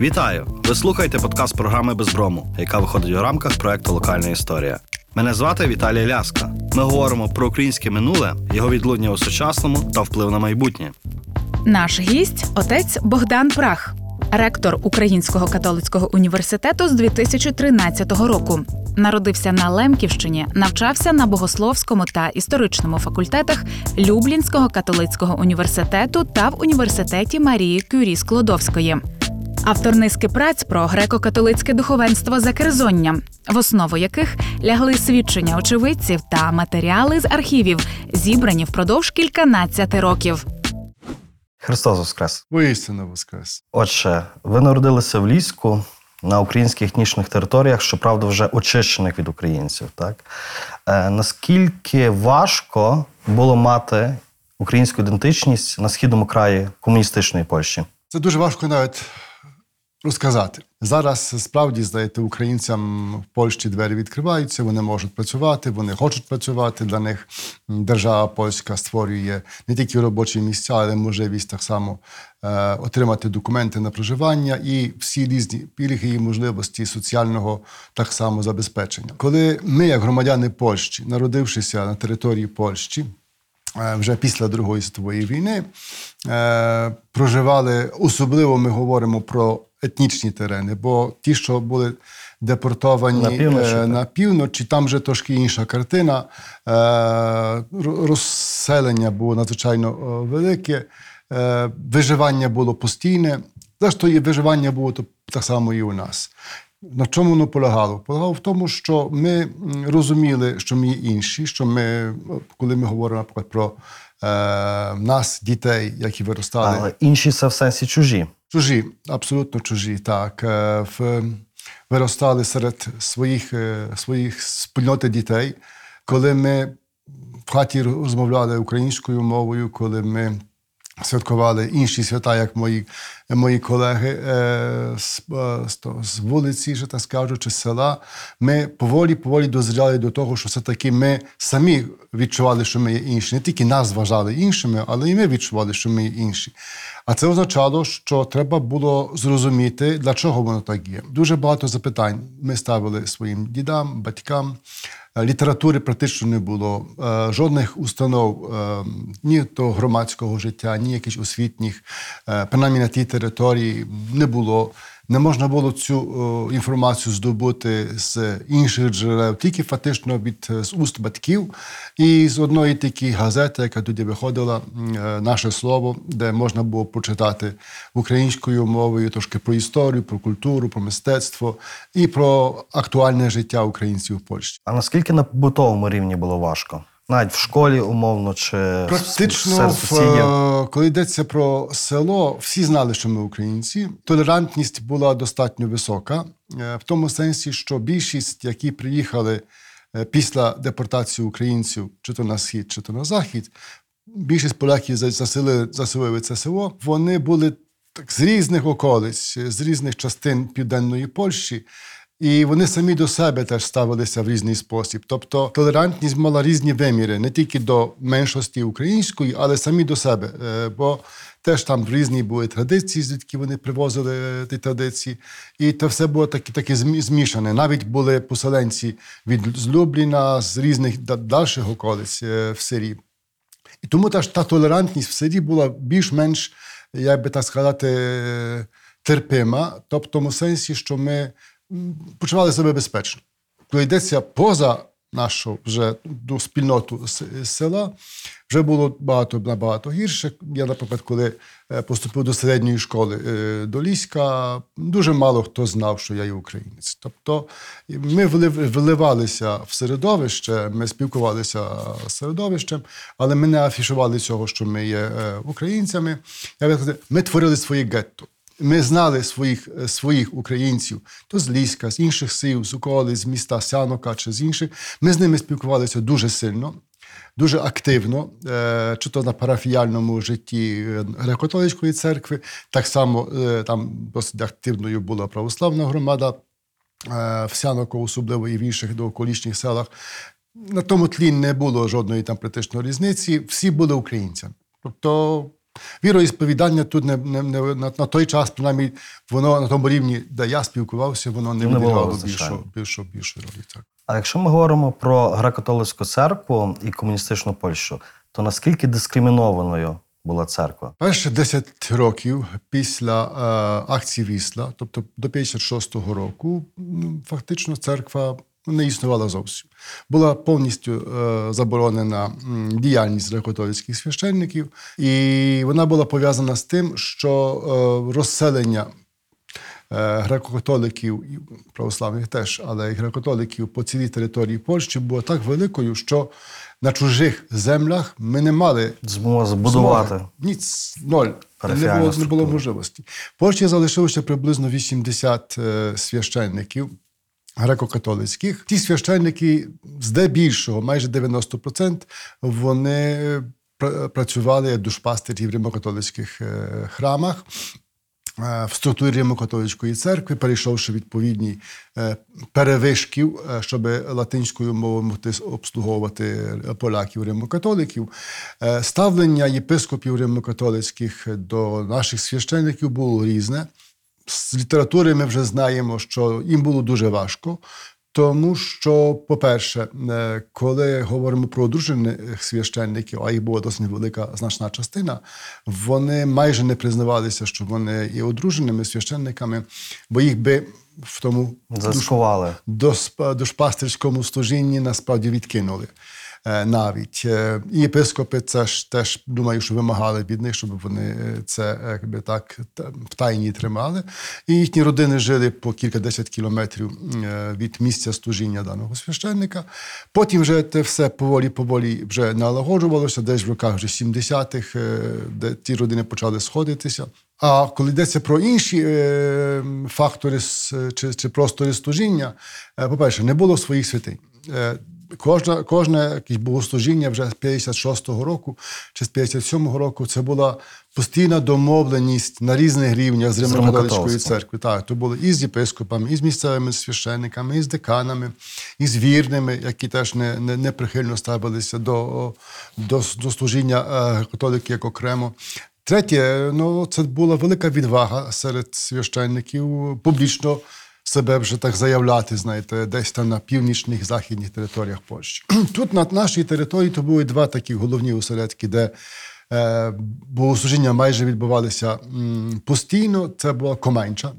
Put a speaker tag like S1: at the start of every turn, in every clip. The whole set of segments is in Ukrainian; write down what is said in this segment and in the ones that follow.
S1: Вітаю! Ви слухаєте подкаст програми Безброму, яка виходить у рамках проекту Локальна історія. Мене звати Віталій Ляска. Ми говоримо про українське минуле, його відлуння у сучасному та вплив на майбутнє.
S2: Наш гість отець Богдан Прах, ректор Українського католицького університету з 2013 року. Народився на Лемківщині, навчався на богословському та історичному факультетах Люблінського католицького університету та в університеті Марії Кюрі Склодовської. Автор низки праць про греко-католицьке духовенство Закерзоння, в основу яких лягли свідчення очевидців та матеріали з архівів, зібрані впродовж кільканадцяти років.
S1: Христос Воскрес!
S3: Воістину воскрес.
S1: Отже, ви народилися в Ліську на українських етнічних територіях, щоправда, вже очищених від українців. Так? Е, наскільки важко було мати українську ідентичність на східному краї комуністичної Польщі?
S3: Це дуже важко навіть розказати. Зараз справді, знаєте, українцям в Польщі двері відкриваються, вони можуть працювати, вони хочуть працювати. Для них держава польська створює не тільки робочі місця, але можливість так само е, отримати документи на проживання і всі різні пільги і можливості соціального так само забезпечення. Коли ми, як громадяни Польщі, народившися на території Польщі, е, вже після Другої світової війни е, проживали, особливо ми говоримо про етнічні терени, бо ті, що були депортовані
S1: На півночі,
S3: е, на півночі, там вже трошки інша картина. Е, Розселення було надзвичайно е, велике, е, виживання було постійне. Зрештою, і виживання було то так само і у нас. На чому воно полягало? Полягало в тому, що ми розуміли, що ми інші, що ми, коли ми говоримо наприклад, про е, нас, дітей, які виростали.
S1: Але інші це в сенсі чужі.
S3: Чужі, абсолютно чужі. Так. Е, В, виростали серед своїх, е, своїх спільноти дітей. Коли ми в хаті розмовляли українською мовою, коли ми святкували інші свята, як мої, мої колеги е, з, з, вулиці, вже так скажу, чи з села, ми поволі-поволі дозріли до того, що все-таки ми самі відчували, що ми є інші. Не тільки нас вважали іншими, але і ми відчували, що ми є інші. А це означало, що треба було зрозуміти, для чого воно так є. Дуже багато запитань ми ставили своїм дідам, батькам. Е, Літератури практично не було, е, жодних установ е, ні то громадського життя, ні якихось освітніх, принаймні на тій території не було. Не можна було цю е, інформацію здобути з інших джерел, тільки фактично від е, з уст батьків і з одної тільки газети, яка тоді виходила, е, наше слово, де можна було почитати українською мовою трошки про історію, про культуру, про мистецтво і про актуальне життя українців в Польщі.
S1: А наскільки на побутовому рівні було важко? Навіть в школі умовно чи
S3: Практично, в, е, коли йдеться про село, всі знали, що ми українці. Толерантність була достатньо висока, е, в тому сенсі, що більшість, які приїхали е, після депортації українців, чи то на схід, чи то на захід, більшість поляків за- заселили, заселили це село. Вони були так з різних околиць, з різних частин південної Польщі. І вони самі до себе теж ставилися в різний спосіб. Тобто толерантність мала різні виміри, не тільки до меншості української, але самі до себе. Е, Бо теж там різні були традиції, звідки вони привозили е, ті традиції. І це все було таке, таке змішане. Навіть були поселенці від з Любліна, з різних дальших околиць е, в селі. І тому та, та толерантність в селі була більш-менш, як би так сказати, терпима, тобто в тому сенсі, що ми почували себе безпечно. Коли йдеться поза нашу вже ну, спільноту села, вже було багато набагато гірше. Я, наприклад, коли е, поступив до середньої школи е, до Ліська, дуже мало хто знав, що я є українець. Тобто ми влив- вливалися в середовище, ми спілкувалися з середовищем, але ми не афішували цього, що ми є е, українцями. Я ми творили своє гетто. Ми знали своїх, е, своїх українців, то з Ліська, з інших сил, з околиць, з міста Сянока чи з інших. Ми з ними спілкувалися дуже сильно, дуже активно, е, чи то на парафіяльному житті е, греко-католицької церкви. Так само там досить активною була православна громада в Сяноку, особливо і в інших довколишніх селах. На тому тлі не було жодної там практично різниці. Всі були українцями. Тобто Віроісповідання тут не, не, не на, на той час, принаймні, воно на тому рівні, де я спілкувався, воно не
S1: Не було
S3: відіграло
S1: визначально.
S3: більшого, більшого, більшої ролі. Так.
S1: А якщо ми говоримо про греко-католицьку церкву і комуністичну Польщу, то наскільки дискримінованою була церква?
S3: Перші 10 років після е, акції Вісла, тобто до 56-го року, фактично церква не існувала зовсім. Була повністю е, заборонена діяльність греко-католицьких священників, і вона була пов'язана з тим, що е, розселення е, греко-католиків православних теж, але і греко-католиків по цілій території Польщі було так великою, що на чужих землях ми не мали
S1: Змога збудувати.
S3: Ніц, ноль. Не було, не було можливості. В Польщі залишилося приблизно 80 е, священників греко-католицьких. Ті священники, здебільшого, майже 90%, вони працювали як душпастері в римокатолицьких е, храмах. Е, В структурі Римо-католицької церкви, перейшовши відповідні е, перевишків, е, щоб латинською мовою могти обслуговувати поляків римокатоликів, е, ставлення єпископів римокатолицьких до наших священників було різне. З літератури ми вже знаємо, що їм було дуже важко. Тому що, по-перше, е, коли говоримо про одружених священників, а їх була досить велика значна частина, вони майже не признавалися, що вони є одруженими священниками, бо їх би в тому
S1: Заскували.
S3: досп- душпастерському служінні насправді відкинули. Е, Навіть Е, і єпископи це ж теж думаю, що вимагали від них, щоб вони е, це якби так та- в тайні тримали. І їхні родини жили по кількадесят кілометрів від місця служіння даного священника. Потім вже це все поволі поволі вже налагоджувалося, десь в роках вже 70-х, е, де ті родини почали сходитися. А коли йдеться про інші е, фактори чи, чи простори служіння, е, по-перше, не було своїх святинь. Е, Кожне, кожне якесь богослужіння вже з 56-го року чи з 57-го року це була постійна домовленість на різних рівнях з
S1: Римокатолицькою.
S3: церкви. Так, то були і з єпископами, і з місцевими священниками, і з деканами, і з вірними, які теж не, не, не прихильно ставилися до, до, до служіння е, католики як окремо. Третє, ну це була велика відвага серед священників публічно себе вже так заявляти, знаєте, десь там на північних західних територіях Польщі. Тут на нашій території то були два такі головні осередки, де е, богослужіння майже відбувалися постійно. Це була Команча,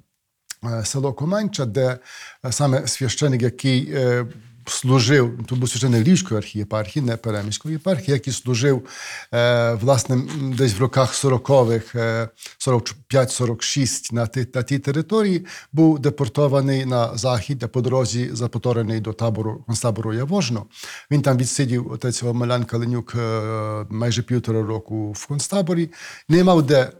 S3: е, село Команча, де е, саме священик, який е, служив, то був священик Львівської архієпархії, не Переміської єпархії, який служив е, власне десь в роках 40-х, е, 45-46 на, на тій території, був депортований на захід, де по дорозі запоторений до табору концтабору Явожно. Він там відсидів отець Омелян Каленюк е, майже півтора року в концтаборі, не мав де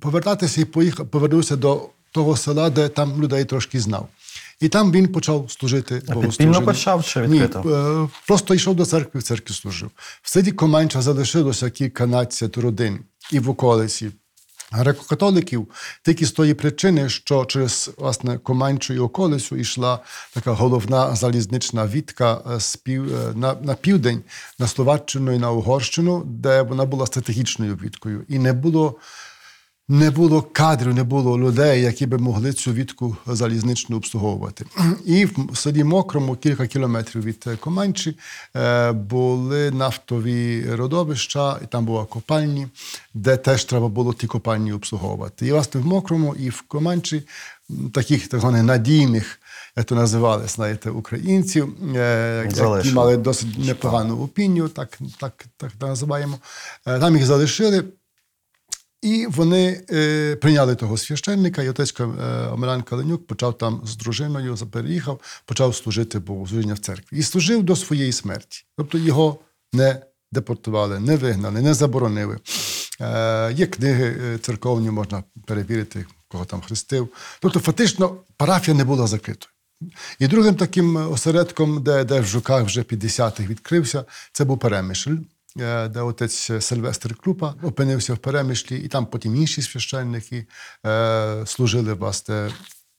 S3: повертатися і поїхав, повернувся до того села, де там людей трошки знав. І там він почав служити богослужіння.
S1: почав чи відкрито?
S3: Ні, е, просто йшов до церкви, в церкві служив. В селі Команча залишилося кільканадцять родин і в околиці. Греко-католиків тільки з тої причини, що через власне Команчу і околицю йшла така головна залізнична вітка е, з пів, е, на, на південь, на Словаччину і на Угорщину, де вона була стратегічною віткою. І не було не було кадрів, не було людей, які би могли цю вітку залізничну обслуговувати. І в селі Мокрому, кілька кілометрів від е, Команчі, е, були нафтові родовища, і там були копальні, де теж треба було ті копальні обслуговувати. І власне в Мокрому і в Команчі таких так званих надійних, як то називали, знаєте, українців, е, які мали досить непогану опінію, так, так, так називаємо. Е, Там їх залишили. І вони е, прийняли того священника, і отець е, Омелян Каленюк почав там з дружиною, переїхав, почав служити богослужіння в церкві. І служив до своєї смерті. Тобто його не депортували, не вигнали, не заборонили. Е, є книги е, церковні, можна перевірити, кого там хрестив. Тобто, фактично, парафія не була закритою. І другим таким осередком, де, де в Жуках вже 50-х відкрився, це був Перемишль, е, де отець Сильвестр Клупа опинився в Перемишлі, і там потім інші священники служили власне.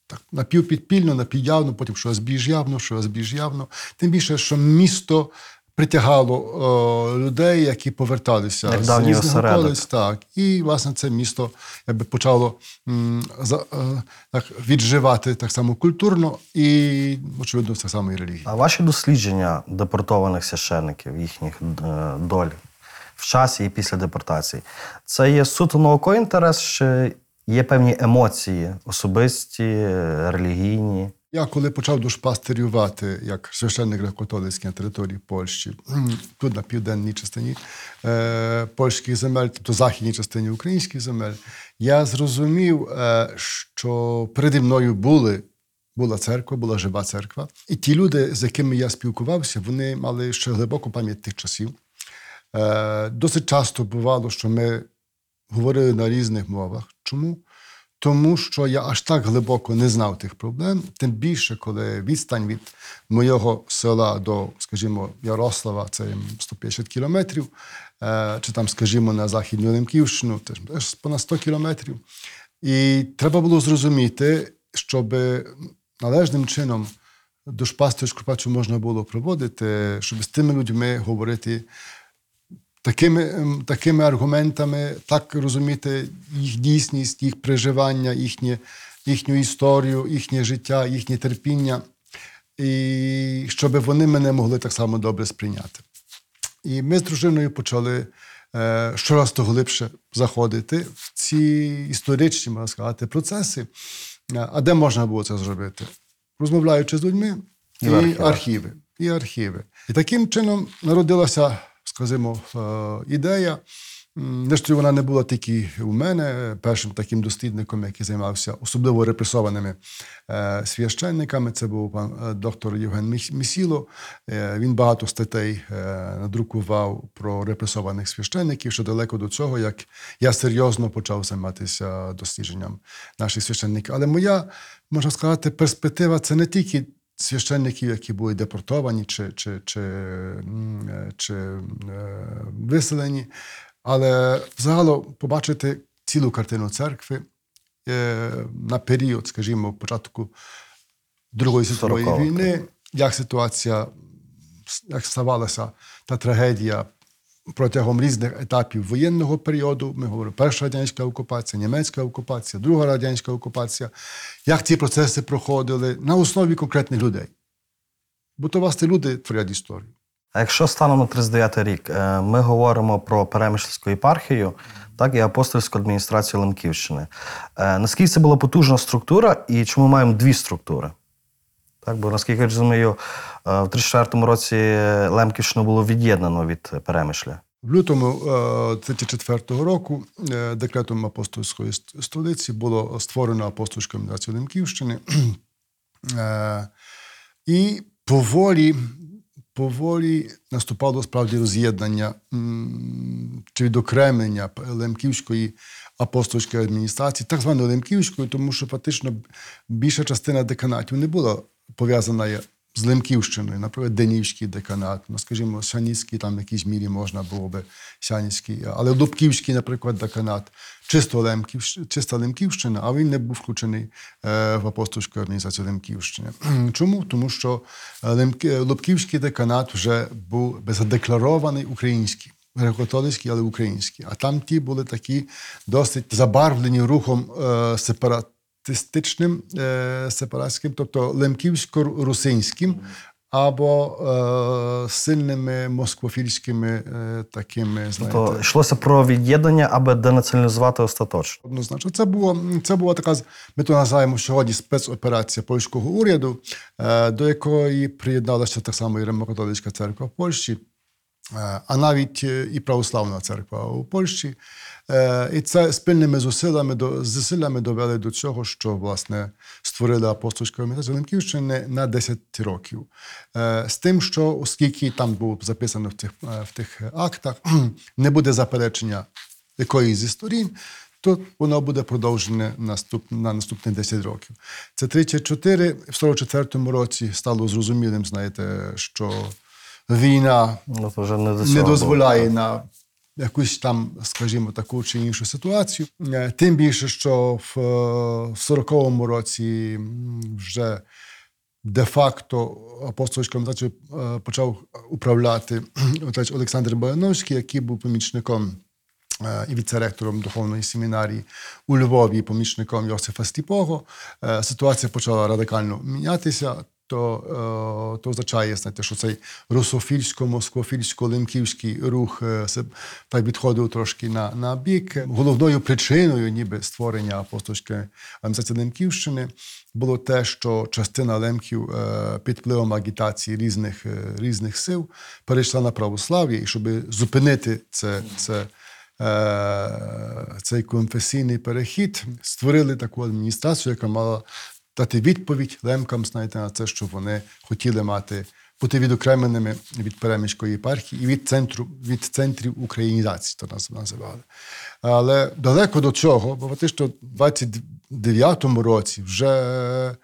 S3: Так, напівпідпільно, напівявно, потім щось більш явно, щось більш явно. Тим більше, що місто притягало о, людей, які поверталися
S1: Як
S3: з різних околиць. Так. І, власне, це місто якби, почало м, за, е, так, відживати так само культурно і, очевидно, так само і релігійно.
S1: А ваші дослідження депортованих священників, їхніх е, доль в часі і після депортації, це є суто науковий інтерес, чи є певні емоції, особисті, е, релігійні?
S3: Я коли почав душпастерювати як священник греко-католицький на території Польщі, тут на південній частині е, польських земель, тобто західній частині українських земель, я зрозумів, е, що переді мною були. Була церква, була жива церква. І ті люди, з якими я спілкувався, вони мали ще глибоку пам'ять тих часів. Е, досить часто бувало, що ми говорили на різних мовах. Чому? Тому що я аж так глибоко не знав тих проблем, тим більше, коли відстань від моєго села до, скажімо, Ярослава, це 150 кілометрів, е, чи там, скажімо, на Західну Лемківщину, теж понад 100 кілометрів. І треба було зрозуміти, щоб належним чином душпастерську працю можна було проводити, щоб з тими людьми говорити такими, ем, такими аргументами, так розуміти їх дійсність, їх переживання, їхнє, їхню історію, їхнє життя, їхнє терпіння, і щоб вони мене могли так само добре сприйняти. І ми з дружиною почали е, щораз то глибше заходити в ці історичні, можна сказати, процеси. Е, А де можна було це зробити? Розмовляючи з людьми,
S1: І
S3: і,
S1: в архівах.
S3: архіви. І архіви. І таким чином народилася, скажімо, е, ідея. М, Зрештою, вона не була тільки у мене першим таким дослідником, який займався особливо репресованими е, священниками. Це був пан е, доктор Євген Місіло. Е, він багато статей е, надрукував про репресованих священників, що далеко до цього, як я серйозно почав займатися дослідженням наших священників. Але моя, можна сказати, перспектива це не тільки священників, які були депортовані чи, чи, чи, е, чи е, виселені, але взагалі побачити цілу картину церкви е, на період, скажімо, початку Другої світової війни, як ситуація, як ставалася та трагедія протягом різних етапів воєнного періоду. Ми говоримо перша радянська окупація, німецька окупація, друга радянська окупація, як ці процеси проходили на основі конкретних людей. Бо то власне люди творять історію.
S1: А якщо станом на 39 рік е, ми говоримо про Перемишльську єпархію, так і апостольську адміністрацію Лемківщини, е, наскільки це була потужна структура і чому маємо дві структури? Так, бо наскільки я розумію, е, в 34-му році Лемківщину було від'єднано від Перемишля.
S3: В лютому е, 34-го року е, декретом апостольської столиці було створено апостольську адміністрацію Лемківщини. Е, І поволі, поволі наступало справді роз'єднання чи відокремлення Лемківської апостольської адміністрації, так званої Лемківської, тому що фактично більша частина деканатів не була пов'язана з Лемківщиною, наприклад, Денівський деканат, ну, скажімо, Сяніцький, там в якійсь мірі можна було би Сяніцький, але Дубківський, наприклад, деканат, чисто, Лемківщ... чиста Лемківщина, а він не був включений е, в апостольську організацію Лемківщини. Чому? Тому що е. Лубківський деканат вже був задекларований український. Греко-католицький, але український. А там ті були такі досить забарвлені рухом е, сепаратистичним, е, сепаратським, тобто лемківсько-русинським, або е, сильними москвофільськими е, такими, знаєте,
S1: Тобто йшлося про від'єднання, аби денаціоналізувати остаточно.
S3: Однозначно, це було це була така ми то називаємо сьогодні спецоперація польського уряду, е, до якої приєдналася так само і Римокатолицька церква в Польщі, а навіть е, і православна церква у Польщі. Е, І це спільними зусиллями до зусиллями довели до цього, що власне створили апостольську організацію Лемківщини на 10 років. Е, З тим, що оскільки там було записано в тих, е, в тих актах, не буде заперечення якоїсь зі сторін, то воно буде продовжене наступ, на наступні 10 років. Це 34. В 44-му році стало зрозумілим, знаєте, що війна
S1: Ну, вже не, до
S3: не дозволяє
S1: було.
S3: на якусь там, скажімо, таку чи іншу ситуацію. Е, Тим більше, що в, е, в 40-му році вже де-факто апостольською організацією е, почав управляти отець Олександр Бояновський, який був помічником е, і віце-ректором духовної семінарії у Львові, помічником Йосифа Стіпого. Е, Ситуація почала радикально мінятися. То, е, то означає, знаєте, що цей русофільсько-москофільсько-лемківський рух е, так відходив трошки на, на бік. Головною причиною, ніби створення апостольської організації Лемківщини, було те, що частина лемків е, під впливом агітації різних, різних сил перейшла на православ'я, і щоб зупинити це, це цей конфесійний перехід, створили таку адміністрацію, яка мала дати відповідь лемкам, знаєте, на це, що вони хотіли мати бути відокремленими від переміської єпархії і від центру від центрів українізації, то нас називали. Але далеко до цього, бо фактично в 29-му році вже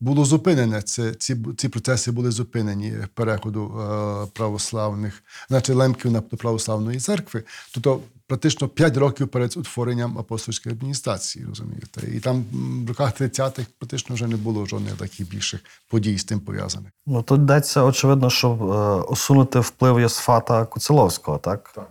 S3: було зупинене це, ці, ці процеси були зупинені переходу е, православних, значить лемків на до православної церкви. Тобто практично 5 років перед утворенням апостольської адміністрації, розумієте. І там в роках 30-х практично вже не було жодних таких більших подій з тим пов'язаних.
S1: Ну тут йдеться, очевидно, щоб е, усунути вплив Йосифата Куцеловського, так?
S3: Так.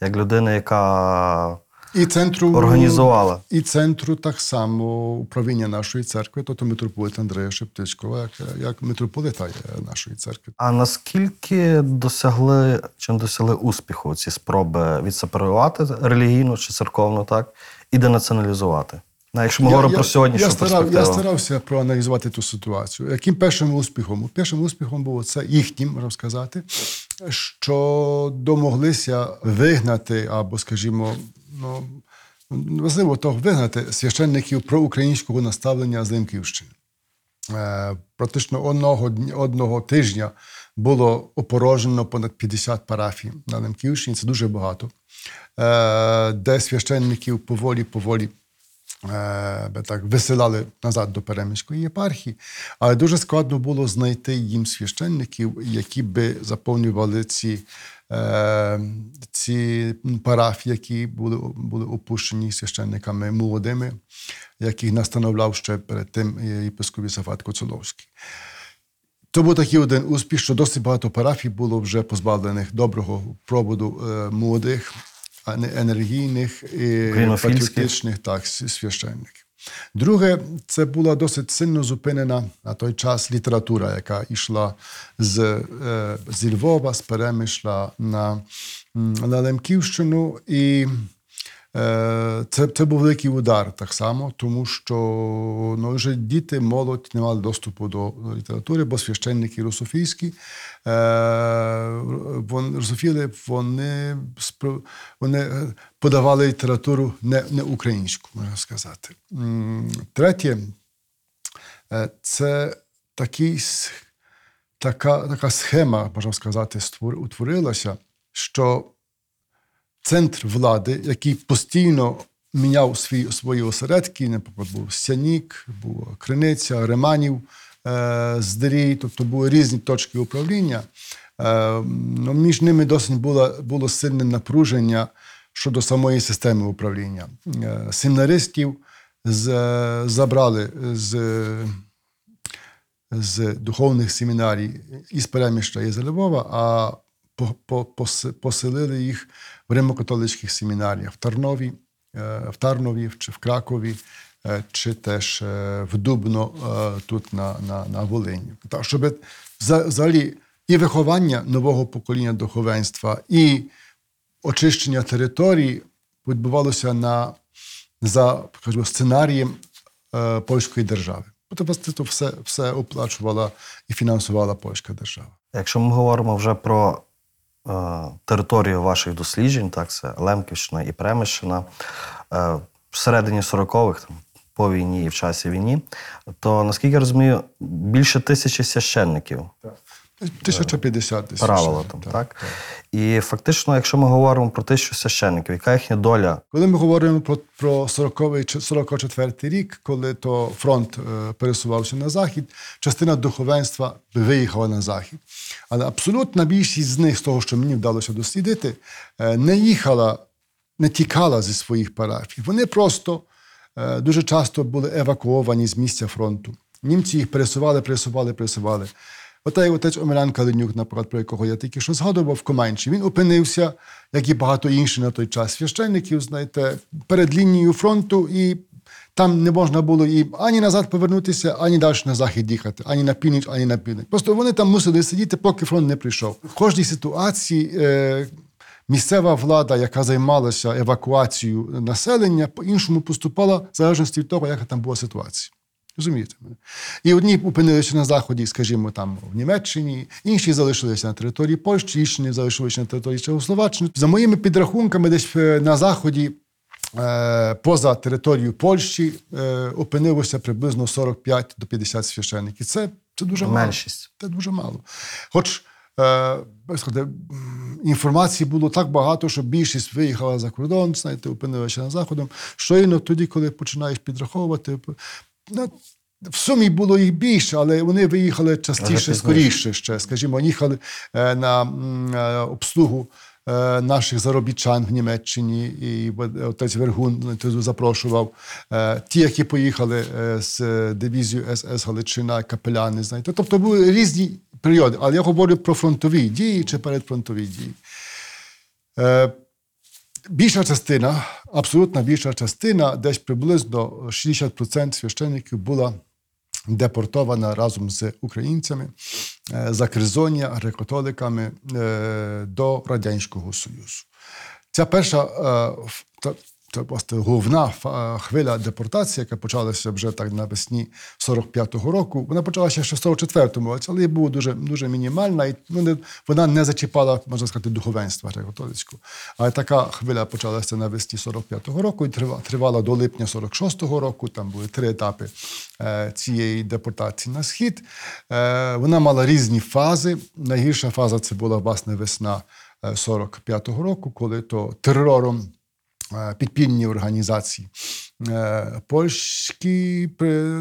S1: Як людина, яка
S3: І центру
S1: організувала.
S3: І центру так само управління нашої церкви, тобто митрополита Андрея Шептицького, як, як митрополита нашої церкви.
S1: А наскільки досягли чим досягли успіху ці спроби відсепарувати релігійну чи церковну, так, і денаціоналізувати? Ну, якщо ми говоримо про сьогоднішню
S3: я, старав,
S1: перспективу.
S3: я старався проаналізувати ту ситуацію. Яким першим успіхом? Першим успіхом було це їхнім, можна сказати, що домоглися вигнати або, скажімо, ну, важливо того вигнати священників проукраїнського наставлення з Лемківщини. Е, Практично одного, одного тижня було опорожено понад 50 парафій на Лемківщині. Це дуже багато. Е, Де священників поволі-поволі е, так висилали назад до Переміської єпархії, але дуже складно було знайти їм священників, які би заповнювали ці, ці парафії, які були, були опущені священниками молодими, яких настановляв ще перед тим єпископ Сафат Коцоловський. То був такий один успіх, що досить багато парафій було вже позбавлених доброго проводу е, молодих, енергійних і патріотичних так, священників. Друге, це була досить сильно зупинена на той час література, яка йшла з, е, зі Львова, з Перемишла на, на Лемківщину. І Е, Це, це був великий удар так само, тому що ну, вже діти, молодь не мали доступу до літератури, бо священники русофійські, русофіли вони, вони е, подавали літературу не, не українську, можна сказати. Третє, е, це такий, така, така схема, можна сказати, утворилася, що центр влади, який постійно міняв свої, свої осередки, наприклад, був Сянік, був Криниця, Реманів, е, тобто були різні точки управління. Е, ну, між ними досить було, було сильне напруження щодо самої системи управління. Е, семінаристів з, забрали з з духовних семінарій із Переміща і Львова, а по- по- поселили їх в римокатолицьких семінаріях в Тарнові, е, в Тарнові чи в Кракові, е, чи теж е, в Дубно е, тут на, на, на Волині. Так, щоб взагалі і виховання нового покоління духовенства, і очищення території відбувалося на, за скажімо, сценарієм е, польської держави. Тобто це все, все оплачувала і фінансувала польська держава.
S1: Якщо ми говоримо вже про е, територію ваших досліджень, так, це Лемківщина і Премищина, е, всередині 40-х, там, по війні і в часі війні, то наскільки я розумію, більше тисячі священників
S3: 1050 десь.
S1: правило там, так? І фактично, якщо ми говоримо про тисячу священників, яка їхня доля?
S3: Коли ми говоримо про, про 40-й рік, коли то фронт е, пересувався на захід, частина духовенства виїхала на захід. Але абсолютна більшість з них, з того, що мені вдалося дослідити, е, не їхала, не тікала зі своїх парафій. Вони просто е, дуже часто були евакуовані з місця фронту. Німці їх пересували, пересували, пересували. Ота як отець Омелян Калинюк, наприклад, про якого я тільки що згадував в Команчі, він опинився, як і багато інших на той час священників, знаєте, перед лінією фронту, і там не можна було і ані назад повернутися, ані далі на захід їхати, ані на північ, ані на південь. Просто вони там мусили сидіти, поки фронт не прийшов. В кожній ситуації. Е- Місцева влада, яка займалася евакуацією населення, по-іншому поступала в залежності від того, яка там була ситуація. Розумієте мене? І одні опинилися на заході, скажімо, там в Німеччині, інші залишилися на території Польщі, інші залишилися на території Чехословаччини. За моїми підрахунками, десь е, на заході, е, поза територією Польщі, е, опинилося приблизно 45 до 50 священиків. Це, це дуже мало. Це дуже мало. Хоч е, інформації було так багато, що більшість виїхала за кордон, знаєте, опинилася на заходом. Щойно тоді, коли починаєш підраховувати, в сумі було їх більше, але вони виїхали частіше, скоріше ще. Скажімо, їхали е, на е, обслугу е, наших заробітчан в Німеччині, і отець Вергун запрошував. Е, Ті, які поїхали з дивізією СС Галичина, капеляни, знаєте. Тобто були різні періоди. Але я говорю про фронтові дії чи передфронтові дії. Більша частина, абсолютна більша частина, десь приблизно 60% священників була депортована разом з українцями е, за Кризоння, греко-католиками е, до Радянського Союзу. Ця перша е, це власне головна хвиля депортації, яка почалася вже так навесні 45-го року. Вона почалася ще в 44-му році, але була дуже, дуже мінімальна, і ну, не- вона не зачіпала, можна сказати, духовенства греко-католицького. Але така хвиля почалася навесні 45-го року і трива- тривала до липня 46-го року. Там були три етапи е, цієї депортації на схід. Е, вона мала різні фази. Найгірша фаза це була власне весна е, 45-го року, коли то терором е, підпільні організації е, польські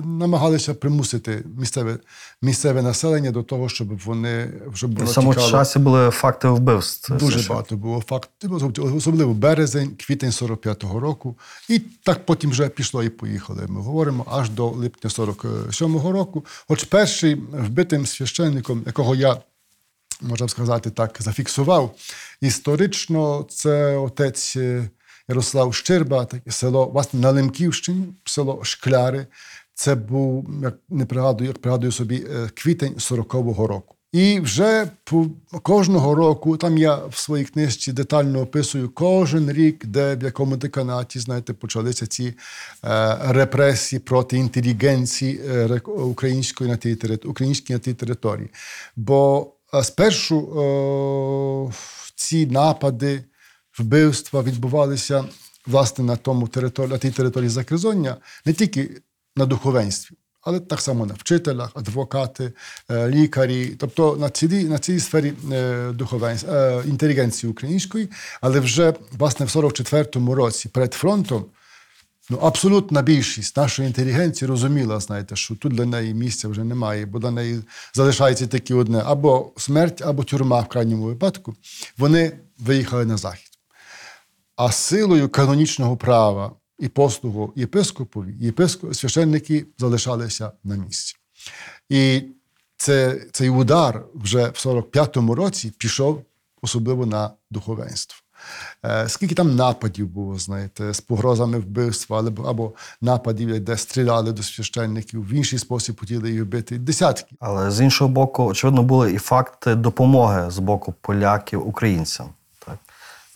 S3: намагалися примусити місцеве, місцеве населення до того, щоб вони щоб
S1: В
S3: воно тікало.
S1: часі були факти вбивств.
S3: Дуже багато було фактів, особливо березень, квітень 45-го року. І так потім вже пішло і поїхали. Ми говоримо аж до липня 47-го року. Хоч перший вбитим священником, якого я можна сказати так, зафіксував. Історично це отець е, Ярослав Щерба, таке село, власне, на Лемківщині, село Шкляри. Це був, як не пригадую, як пригадую собі, е, квітень 40-го року. І вже кожного року, там я в своїй книжці детально описую кожен рік, де в якому деканаті, знаєте, почалися ці е, репресії проти інтелігенції е, української на тій території, на тій території. Бо е, спершу е, ці напади, вбивства відбувалися власне на тому території, на тій території закризоння, не тільки на духовенстві, але так само на вчителях, адвокати, е, лікарі, тобто на цілій, на цілій сфері е, духовенства, е, інтелігенції української, але вже власне в 44-му році перед фронтом. Ну, абсолютна більшість нашої інтелігенції розуміла, знаєте, що тут для неї місця вже немає, бо для неї залишається тільки одне: або смерть, або тюрма в крайньому випадку. Вони виїхали на захід. А силою канонічного права і послугу єпископові, єпископ, священники залишалися на місці. І це, цей удар вже в 45-му році пішов особливо на духовенство. Е, Скільки там нападів було, знаєте, з погрозами вбивства, або, або нападів, де стріляли до священників, в інший спосіб хотіли їх вбити. Десятки.
S1: Але з іншого боку, очевидно, були і факти допомоги з боку поляків українцям.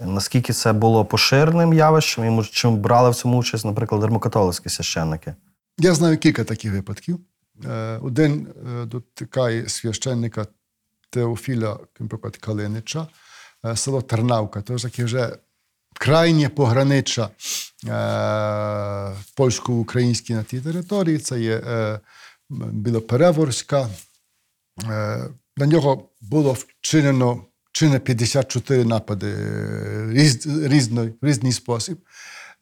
S1: Наскільки це було поширеним явищем, і чим брали в цьому участь, наприклад, римокатолицькі священники?
S3: Я знаю кілька таких випадків. Е, Один е, дотикає священника наприклад, Калинича, е, село Тернавка, тож таке вже крайнє погранича польсько-українській на тій території. Це є Білопереворська. На нього було вчинено чи не 54 напади е, різ, різно, в різний спосіб.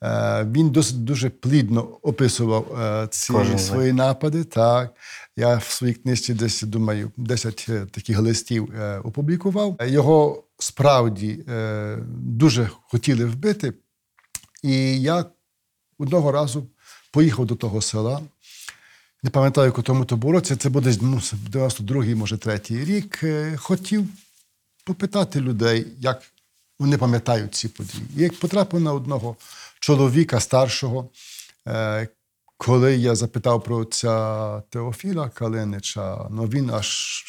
S3: Е, Він досить дуже плідно описував е, ці
S1: Кожен
S3: свої напади. Так. Я в своїй книжці десь думаю, 10 е, таких листів опублікував. Його справді дуже хотіли вбити. І я одного разу поїхав до того села. не пам'ятаю, в якому то було році, це буде ну, 92-й, може, третій рік. Хотів попитати людей, як вони пам'ятають ці події. І як потрапив на одного чоловіка старшого, е, коли я запитав про отця Теофіла Калинича, ну він аж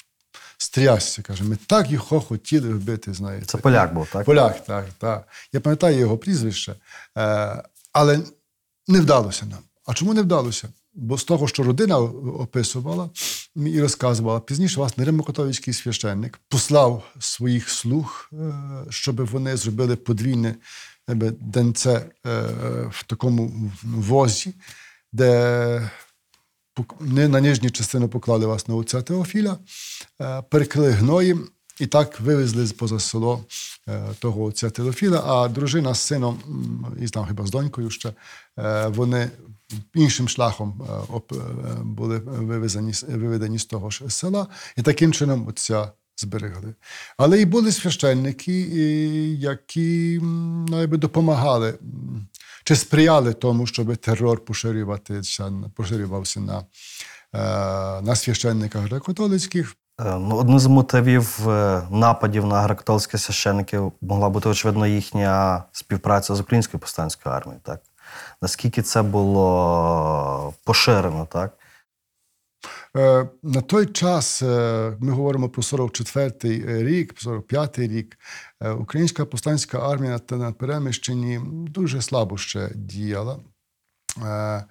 S3: стрясся, каже, ми так його хотіли вбити, знаєте.
S1: Це поляк був, так?
S3: Поляк, так, так. Я пам'ятаю його прізвище, е, але не вдалося нам. А чому не вдалося? Бо з того, що родина описувала і розказувала, пізніше власне Римо-католицький священник послав своїх слуг, е, щоб вони зробили подвійне денце е, в такому возі, де на нижню частину поклали власне отця Теофіля, е, перекрили гноєм і так вивезли поза село того отця Теофіла, а дружина з сином, і там хіба з донькою ще, вони іншим шляхом е, оп- е, були вивезені, виведені з того ж села, і таким чином отця зберегли. Але і були священники, які ну, якби допомагали чи сприяли тому, щоб терор поширюватися, поширювався на, е, на священниках греко-католицьких.
S1: Ну, одним з мотивів нападів на греко-католицьких священиків могла бути, очевидно, їхня співпраця з українською повстанською армією. Так? Наскільки це було поширено, так?
S3: Е, На той час е, ми говоримо про 44-й рік, 45-й рік. е, Українська повстанська армія та на переміщенні дуже слабо ще діяла. Е,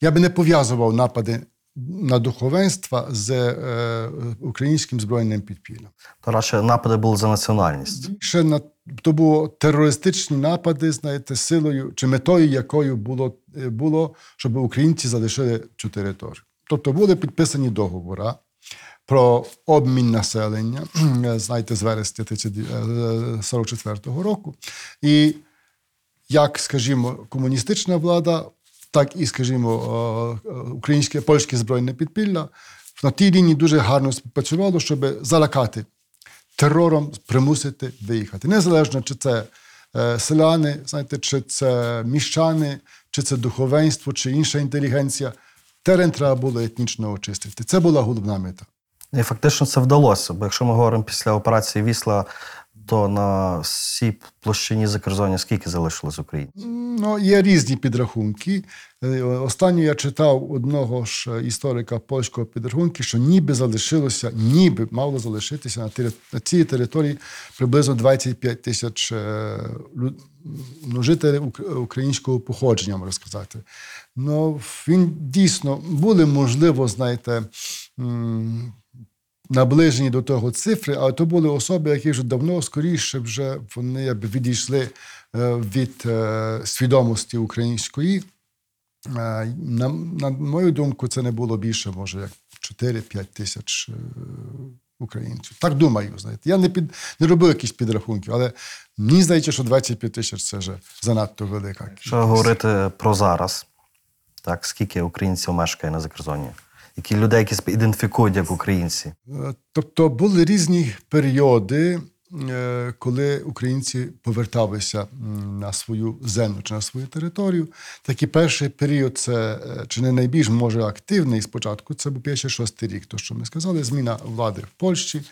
S3: Я би не пов'язував напади на духовенство з е, українським збройним підпіллям.
S1: То радше напади були за національність.
S3: Ще на то було терористичні напади, знаєте, силою чи метою якою було, е, було щоб українці залишили цю територію. Тобто були підписані договори про обмін населення, знаєте, з вересня 1944 року. І як, скажімо, комуністична влада, так і, скажімо, е, е, українське польське збройне підпілля на тій лінії дуже гарно спрацювало, щоб залякати терором примусити виїхати. Незалежно, чи це е, селяни, знаєте, чи це міщани, чи це духовенство, чи інша інтелігенція. Терен треба було етнічно очистити. Це була головна мета.
S1: І фактично це вдалося. Бо якщо ми говоримо після операції Вісла, то на всій площині Закерзоння скільки залишилось українців?
S3: Ну, є різні підрахунки. Е, я читав одного ж е, історика польського підрахунки, що ніби залишилося, ніби мало залишитися на, тери- на цій території приблизно 25 тисяч е, ну, жителів українського походження, можна сказати. Ну, він дійсно були, можливо, знаєте. м, наближені до того цифри, але то були особи, які вже давно скоріше вже вони якби відійшли е, від е, свідомості української. Е, На, на мою думку, це не було більше, може, як 4-5 тисяч українців. Так думаю, знаєте. Я не, під, не робив якісь підрахунки, але мені здається, що 25 тисяч це вже занадто велика. Кількість.
S1: говорити про зараз, так, скільки українців мешкає на Закерзонні? Які людей, які ідентифікують як українці?
S3: Е, Тобто були різні періоди, е, коли українці поверталися на свою землю чи на свою територію. Такий перший період, це е, чи не найбільш може активний спочатку, це був 5-6 рік, то що ми сказали, зміна влади в Польщі.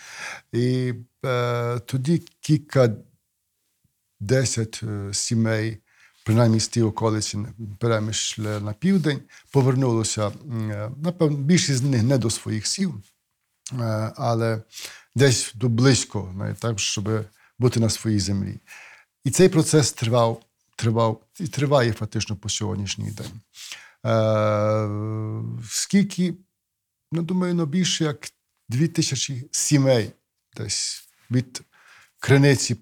S3: І е, тоді кілька десять сімей, принаймні з тієї околиці, перемішли на південь, повернулося, напевно, більшість з них не до своїх сіл, е, але десь до близько, так, щоб бути на своїй землі. І цей процес тривав, тривав і триває фактично по сьогоднішній день. Е, скільки, ну, думаю, ну, більше як дві тисячі сімей десь від криниці,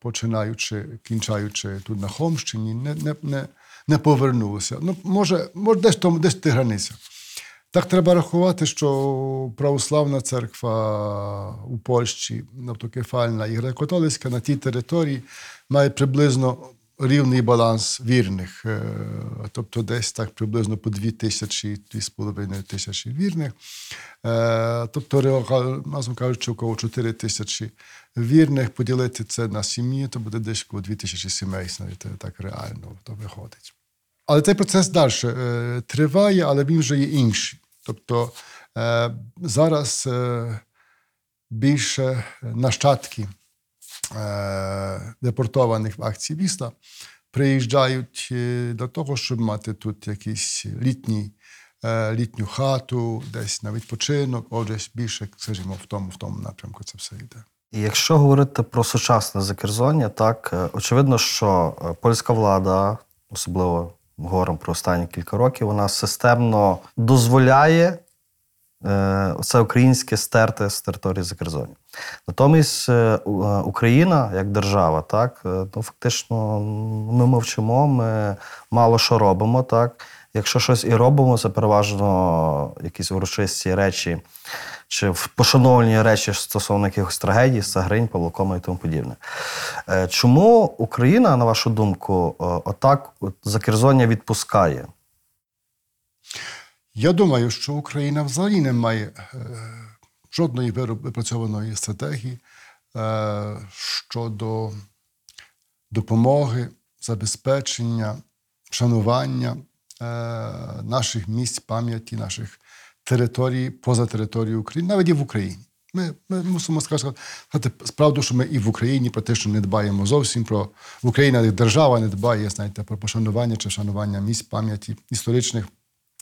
S3: починаючи, кінчаючи тут на Хомщині, не, не, не, не повернулося. Ну, може, може десь, там, десь ти границя. Так треба рахувати, що православна церква у Польщі, автокефальна і греко-католицька на тій території має приблизно рівний баланс вірних, е, тобто десь так приблизно по дві тисячі, дві з половиною тисячі вірних. Е, Тобто, разом кажучи, около 4 тисячі вірних, поділити це на сім'ї, то буде десь коло 2 тисячі сімей, знаєте, так реально то виходить. Але цей процес далі е, триває, але він вже є інший. Тобто зараз більше нащадки е, депортованих в акції міста приїжджають е, для того, щоб мати тут якийсь літній, е, літню хату, десь на відпочинок, отже, більше, скажімо, в тому, в тому напрямку це все йде.
S1: І якщо говорити про сучасне закерзоння, так е, очевидно, що е, польська влада, особливо говоримо про останні кілька років, вона системно дозволяє е, це українське стерти з території закерзоння. Натомість е, е, Україна як держава, так, е, ну фактично ми мовчимо, ми мало що робимо. Так. Якщо щось і робимо, це переважно якісь урочисті речі чи пошановлені речі стосовно якихось трагедій, Сагринь, Павлокома і тому подібне. Чому Україна, на вашу думку, отак от закерзоння відпускає?
S3: Я думаю, що Україна взагалі не має жодної випрацьованої стратегії е, щодо допомоги, забезпечення, шанування е, наших місць пам'яті, наших територій поза територією України, навіть і в Україні. Ми, ми мусимо сказати справду, що ми і в Україні практично не дбаємо зовсім про Україна як держава не дбає, знаєте, про пошанування чи вшанування місць пам'яті історичних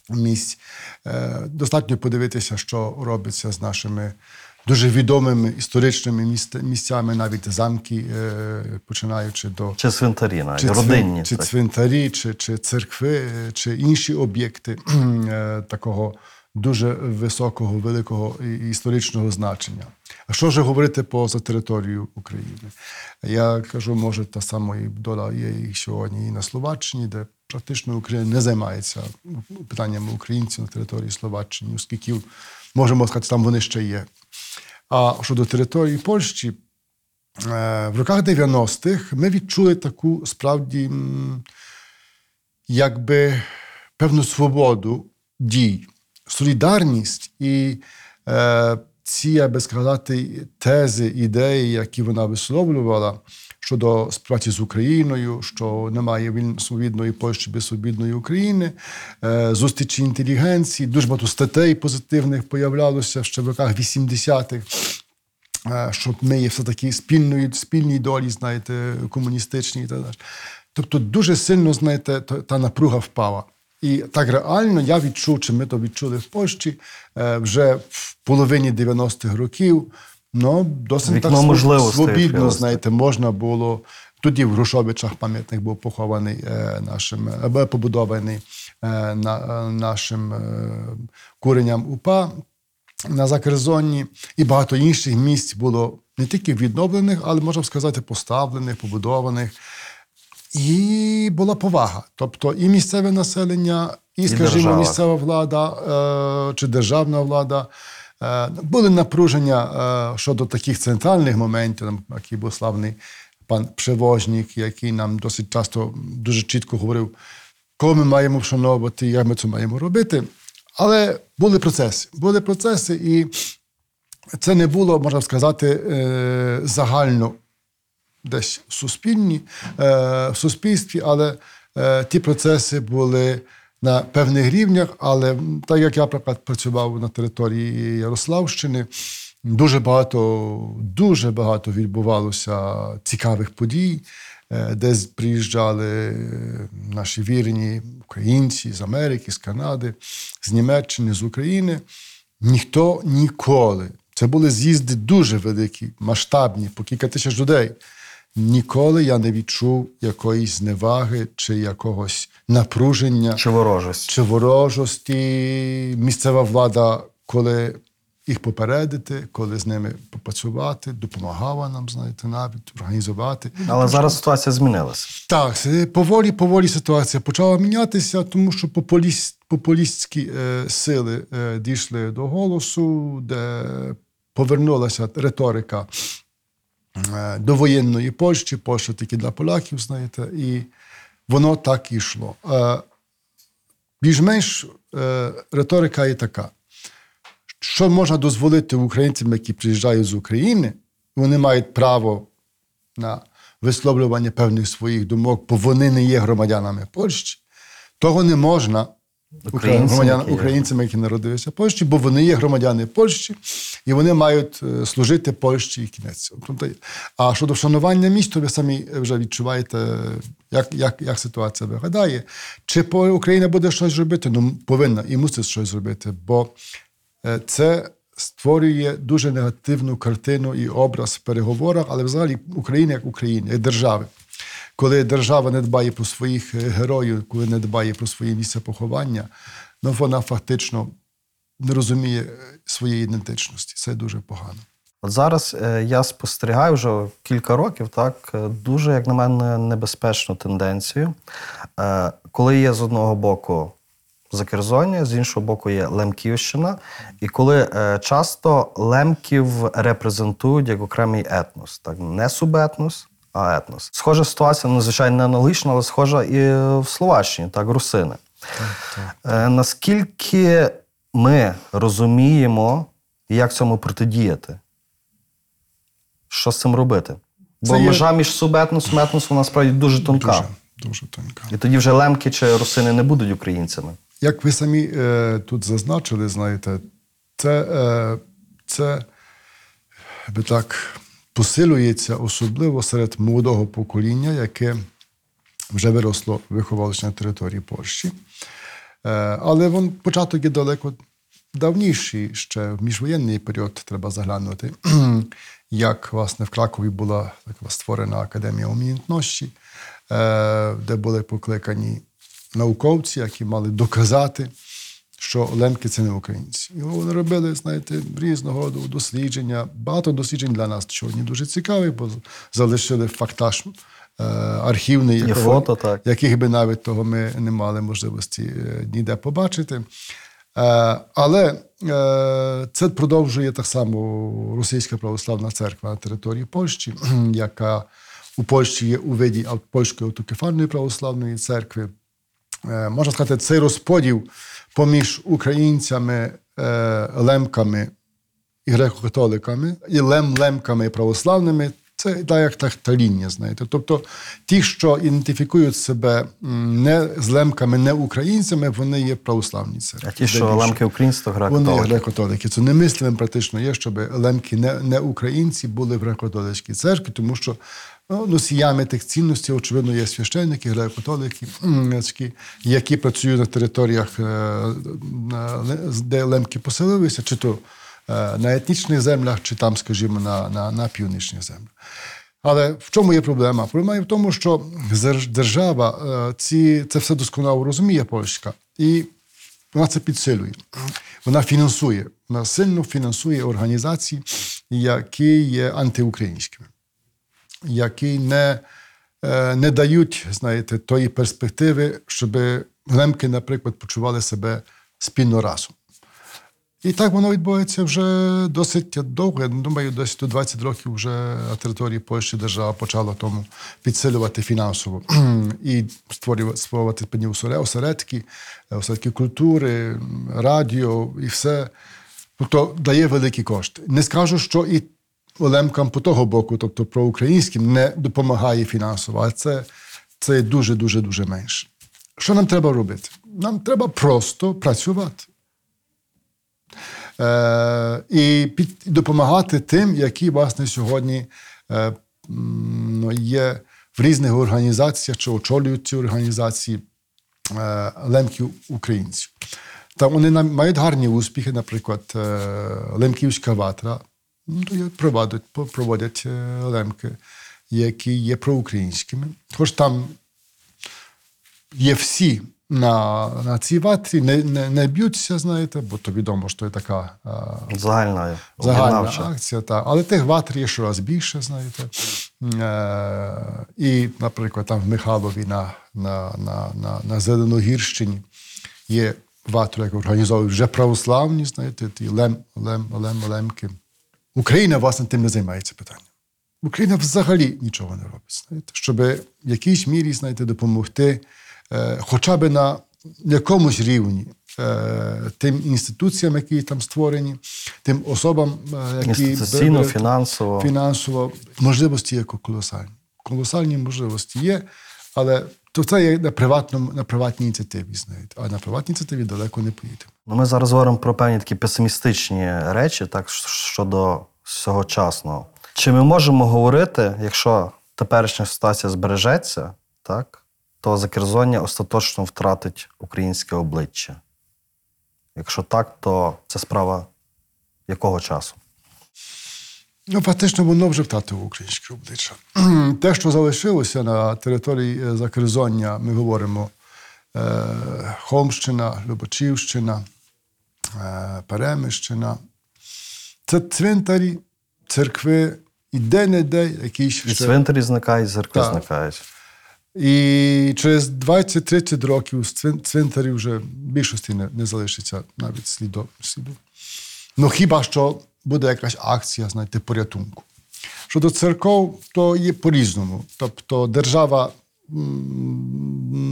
S3: місць. Е, Достатньо подивитися, що робиться з нашими дуже відомими історичними місцями, навіть замки, е, починаючи до
S1: Чи свинтарі, навіть,
S3: чи, цвин-
S1: родинні?
S3: чи
S1: так.
S3: цвинтарі, чи, чи церкви, е, чи інші об'єкти такого дуже високого, великого історичного значення. А що ж говорити поза територією України? Я кажу, може, та сама і доля є і сьогодні і на Словаччині, де практично Україна не займається питаннями українців на території Словаччини, оскільки можемо сказати, там вони ще є. А щодо території Польщі, Е, в роках 90-х ми відчули таку справді якби певну свободу дій, солідарність і е, ці, я би сказати, тези, ідеї, які вона висловлювала щодо співпраці з Україною, що немає вільно свобідної Польщі без свобідної України, е, зустрічі інтелігенції, дуже багато статей позитивних появлялося ще в роках 80-х е, що ми є все-таки спільною, спільній долі, знаєте, комуністичній і так далі. Тобто дуже сильно, знаєте, та, та напруга впала. І так реально я відчув, чи ми то відчули в Польщі е, вже в половині 90-х років. Ну, досить
S1: Вікно
S3: так своб- свобідно, знаєте, можна було. Тоді в Грушовичах пам'ятник був похований е, нашим, або побудований е, на, е, нашим е, куренням УПА на Закерзонні, і багато інших місць було не тільки відновлених, але можна сказати, поставлених, побудованих. І була повага. Тобто і місцеве населення, і, скажімо,
S1: держава.
S3: місцева влада е, чи державна влада. Е, були напруження е, щодо таких центральних моментів, там, який був славний пан Przewozник, який нам досить часто дуже чітко говорив, кого ми маємо вшановувати, як ми це маємо робити. Але були процеси. Були процеси, і це не було, можна сказати, е, загально десь суспільні, е, в суспільстві, але е, ті процеси були на певних рівнях. Але так як я, наприклад, працював на території Ярославщини, дуже багато, дуже багато відбувалося цікавих подій, е, де приїжджали наші вірні українці з Америки, з Канади, з Німеччини, з України. Ніхто ніколи. Це були з'їзди дуже великі, масштабні, по кілька тисяч людей. Ніколи я не відчув якоїсь зневаги чи якогось напруження
S1: Чи ворожість?
S3: чи ворожості. Місцева влада, коли їх попередити, коли з ними попрацювати, допомагала нам, знаєте, навіть організувати.
S1: Але зараз ситуація змінилася.
S3: Так, поволі, поволі ситуація почала мінятися, тому що популіст, популістські е, сили е, дійшли до голосу, де повернулася риторика е, до воєнної Польщі, Польща тільки для поляків, знаєте, і воно так і йшло. Е, більш-менш е, риторика є така. Що можна дозволити українцям, які приїжджають з України, вони мають право на висловлювання певних своїх думок, бо вони не є громадянами Польщі, того не можна громадян, українцями, які народилися в Польщі, бо вони є громадяни Польщі, і вони мають е, служити Польщі і кінець. Тобто, а щодо вшанування місць, то ви самі вже відчуваєте, як, як, як ситуація виглядає. Чи Україна буде щось робити? Ну, повинна і мусить щось зробити, бо е, це створює дуже негативну картину і образ в переговорах, але взагалі Україна як Україна, як держави. Коли держава не дбає про своїх е, героїв, коли не дбає про своє місце поховання, ну вона фактично не розуміє е, своєї ідентичності. Це дуже погано.
S1: От зараз е, я спостерігаю вже кілька років, так, дуже, як на мене, небезпечну тенденцію. Коли є з одного боку Закерзоння, з іншого боку є Лемківщина, і коли часто лемків репрезентують як окремий етнос, так, не субетнос, а етнос. Схожа ситуація, ну, звичайно, не аналогічна, але схожа і в Словаччині, так, русини. Е, Наскільки ми розуміємо, як цьому протидіяти? Що з цим робити? Бо
S3: Це є-
S1: межа між субетносом і етносом насправді дуже тонка.
S3: Дуже, дуже тонка.
S1: І тоді вже лемки чи русини не будуть українцями.
S3: Як ви самі е, тут зазначили, знаєте, це, е, це би так посилюється особливо серед молодого покоління, яке вже виросло, виховалося на території Польщі. Е, але він, початок є далеко давніший, ще в міжвоєнний період треба заглянути, як власне в Кракові була така створена академія умінтності, е, де були покликані науковці, які мали доказати, що лемки це не українці. І вони робили, знаєте, різного роду дослідження. Багато досліджень для нас сьогодні дуже цікаві, бо залишили фактаж е, архівний, якого-
S1: фото, так.
S3: яких би навіть того ми не мали можливості е, ніде побачити. Е, Але це продовжує так само Російська православна церква на території Польщі, яка у Польщі є у виді польської автокефальної православної церкви. Можна сказати, цей розподіл поміж українцями, е, лемками і греко-католиками, і лем-лемками православними. Це так, як так, та лінія, знаєте. Тобто ті, що ідентифікують себе не з лемками, не українцями, вони є православні церкви.
S1: А ті, що лемки українці, то
S3: Вони є
S1: греко-католики.
S3: греко-католики. Це немислимим практично є, щоб лемки не, не українці були в греко-католицькій церкві, тому що ну, носіями тих цінностей, очевидно, є священники, греко-католики, які- працюють на територіях, е, де лемки поселилися, чи то на етнічних землях, чи там, скажімо, на, на, на північних землях. Але в чому є проблема? Проблема є в тому, що держава е, ці, це все досконало розуміє польська, і вона це підсилює. Вона фінансує, вона сильно фінансує організації, які є антиукраїнськими, які не, е, не дають, знаєте, тої перспективи, щоб лемки, наприклад, почували себе спільно разом. І так воно відбувається вже досить довго. Я думаю, десь до 20 років вже на території Польщі держава почала тому підсилювати фінансово і створювати, певні осере- осередки, е, осередки культури, радіо і все. Тобто дає великі кошти. Не скажу, що і лемкам по того боку, тобто проукраїнським, не допомагає фінансово, а це, це дуже, дуже, дуже менше. Що нам треба робити? Нам треба просто працювати. Е, і під, допомагати тим, які власне сьогодні е, є в різних організаціях чи очолюють ці організації е, лемків українців. Та вони мають гарні успіхи, наприклад, Лемківська ватра ну, проводять, проводять лемки, які є проукраїнськими. Хоч там є всі на, на цій ватрі, не, не, не б'ються, знаєте, бо то відомо, що є така е,
S1: Загальна,
S3: загальна акція. Та. Але тих ватр є щораз більше, знаєте. Е, і, наприклад, там в Михайлові на, на, на, на, на Зеленогірщині є ватру, яку організовують вже православні, знаєте, ті лем, лем, лем, лемки. Україна, власне, тим не займається питанням. Україна взагалі нічого не робить, знаєте, щоб в якійсь мірі, знаєте, допомогти хоча б на якомусь рівні е, тим інституціям, які там створені, тим особам, е, які
S1: фінансово.
S3: фінансово можливості є колосальні. Колосальні можливості є, але То це є на, приватному, на приватній ініціативі, знаєте. А на приватній ініціативі далеко не поїдемо.
S1: Ну, ми зараз говоримо про певні такі песимістичні речі, так щодо сьогочасного. Чи ми можемо говорити, якщо теперішня ситуація збережеться, так, то Закерзоння остаточно втратить українське обличчя? Якщо так, то це справа якого часу?
S3: Ну, фактично, воно вже втратило українське обличчя. Те, що залишилося на території е, Закерзоння, ми говоримо е, Холмщина, Любачівщина, е, Перемищина. Це цвинтарі, церкви, і де-не-де якісь
S1: І цвинтарі зникають, і церкви зникають.
S3: І через 20-30 років з цвин- цвинтарів вже більшості не, не залишиться навіть сліду. Ну хіба що буде якась акція, знаєте, порятунку. Щодо церков, то є по-різному. Тобто держава,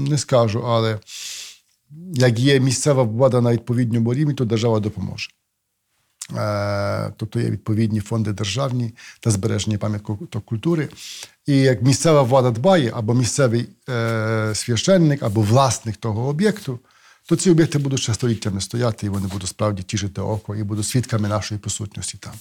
S3: не скажу, але як є місцева влада на відповідному рівні, то держава допоможе. Е, Тобто є відповідні фонди державні та збереження пам'яток культури. І як місцева влада дбає, або місцевий е, священник, або власник того об'єкту, то ці об'єкти будуть ще століттями стояти, і вони будуть справді тішити око і будуть свідками нашої присутності там.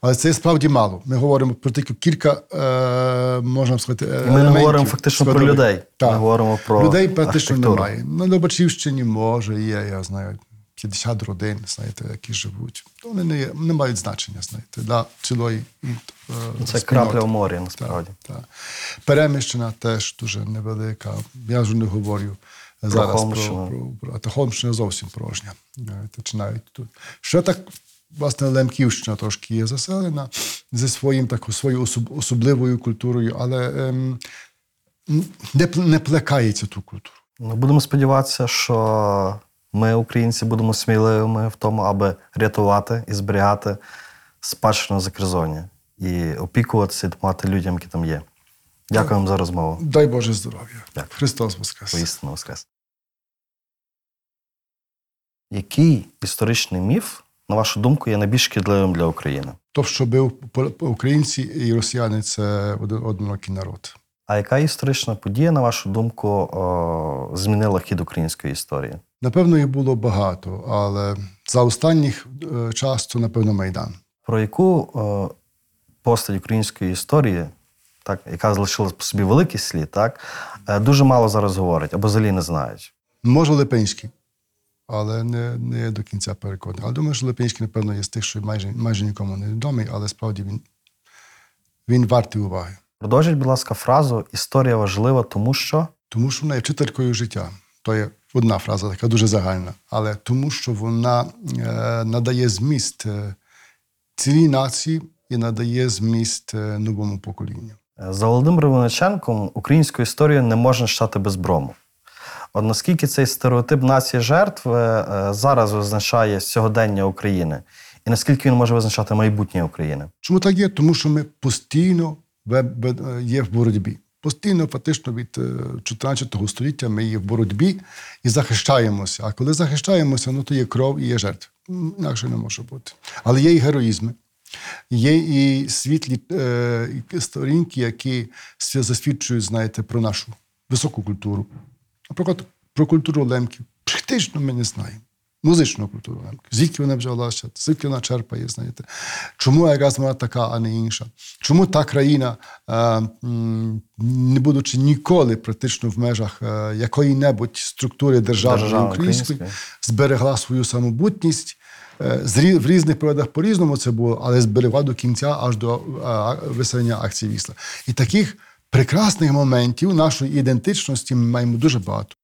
S3: Але це справді мало. Ми говоримо про тільки кілька, е, можна сказати,
S1: ми не говоримо фактично про людей.
S3: Так.
S1: Ми говоримо про
S3: людей практично
S1: архітектуру.
S3: немає. На Любачівщині може, є, я знаю, 50 родин, знаєте, які живуть. То вони не, не мають значення, знаєте, для цілої. е,
S1: Це крапля в морі, насправді.
S3: Так, так. Переміщена теж дуже невелика. Я вже не говорю зараз про,
S1: Холмщину.
S3: про, про, а та Холмщина зовсім порожня. Навіть тут. Ще так, власне, Лемківщина трошки є заселена зі своїм такою своєю особ- особливою культурою, але ем, не, не плекається ту культуру.
S1: Ну, будемо сподіватися, що ми, українці, будемо сміливими в тому, аби рятувати і зберігати спадщину Закерзоння і опікуватися і допомагати людям, які там є. Дякую вам за розмову.
S3: Дай Боже здоров'я.
S1: Дякую.
S3: Христос Воскрес.
S1: Поістину воскрес. Який історичний міф, на вашу думку, є найбільш шкідливим для України?
S3: То, що бив українці і росіяни це один одинокий народ.
S1: А яка історична подія, на вашу думку, змінила хід української історії?
S3: Напевно, їх було багато, але за останніх е, час це, напевно, Майдан.
S1: Про яку е, постать української історії, так, яка залишила по собі великий слід, так, е, дуже мало зараз говорять або взагалі не знають.
S3: Може, Липинський, але не, не до кінця переконаний. Але думаю, що Липинський, напевно, є з тих, що майже, майже нікому не відомий, але справді він, він вартий уваги.
S1: Продовжіть, будь ласка, фразу Історія важлива, тому що
S3: Тому що вона є вчителькою життя. То є одна фраза, така дуже загальна. Але тому, що вона е, надає зміст е, цілій нації і надає зміст е, новому поколінню.
S1: за Володимиром Винниченком українську історію не можна читати без брому. От наскільки цей стереотип нації жертв зараз визначає сьогодення України, і наскільки він може визначати майбутнє України?
S3: Чому так є? Тому що ми постійно є в боротьбі. Постійно, фактично, від е, 14 століття ми є в боротьбі і захищаємося. А коли захищаємося, ну то є кров і є жертва. М, Інакше не може бути. Але є і героїзми. Є і світлі е, сторінки, які засвідчують, знаєте, про нашу високу культуру. Наприклад, про культуру лемків. Практично ми не знаємо. Музичну культуру лемків. Звідки вона взялася, звідки вона черпає, знаєте. Чому якраз вона така, а не інша? Чому та країна, е, не будучи ніколи практично в межах е, якої-небудь структури держави
S1: Держави
S3: української, зберегла свою самобутність. Е, В різних періодах по-різному це було, але зберегла до кінця аж до виселення акції Вісла. І таких прекрасних моментів нашої ідентичності ми маємо дуже багато.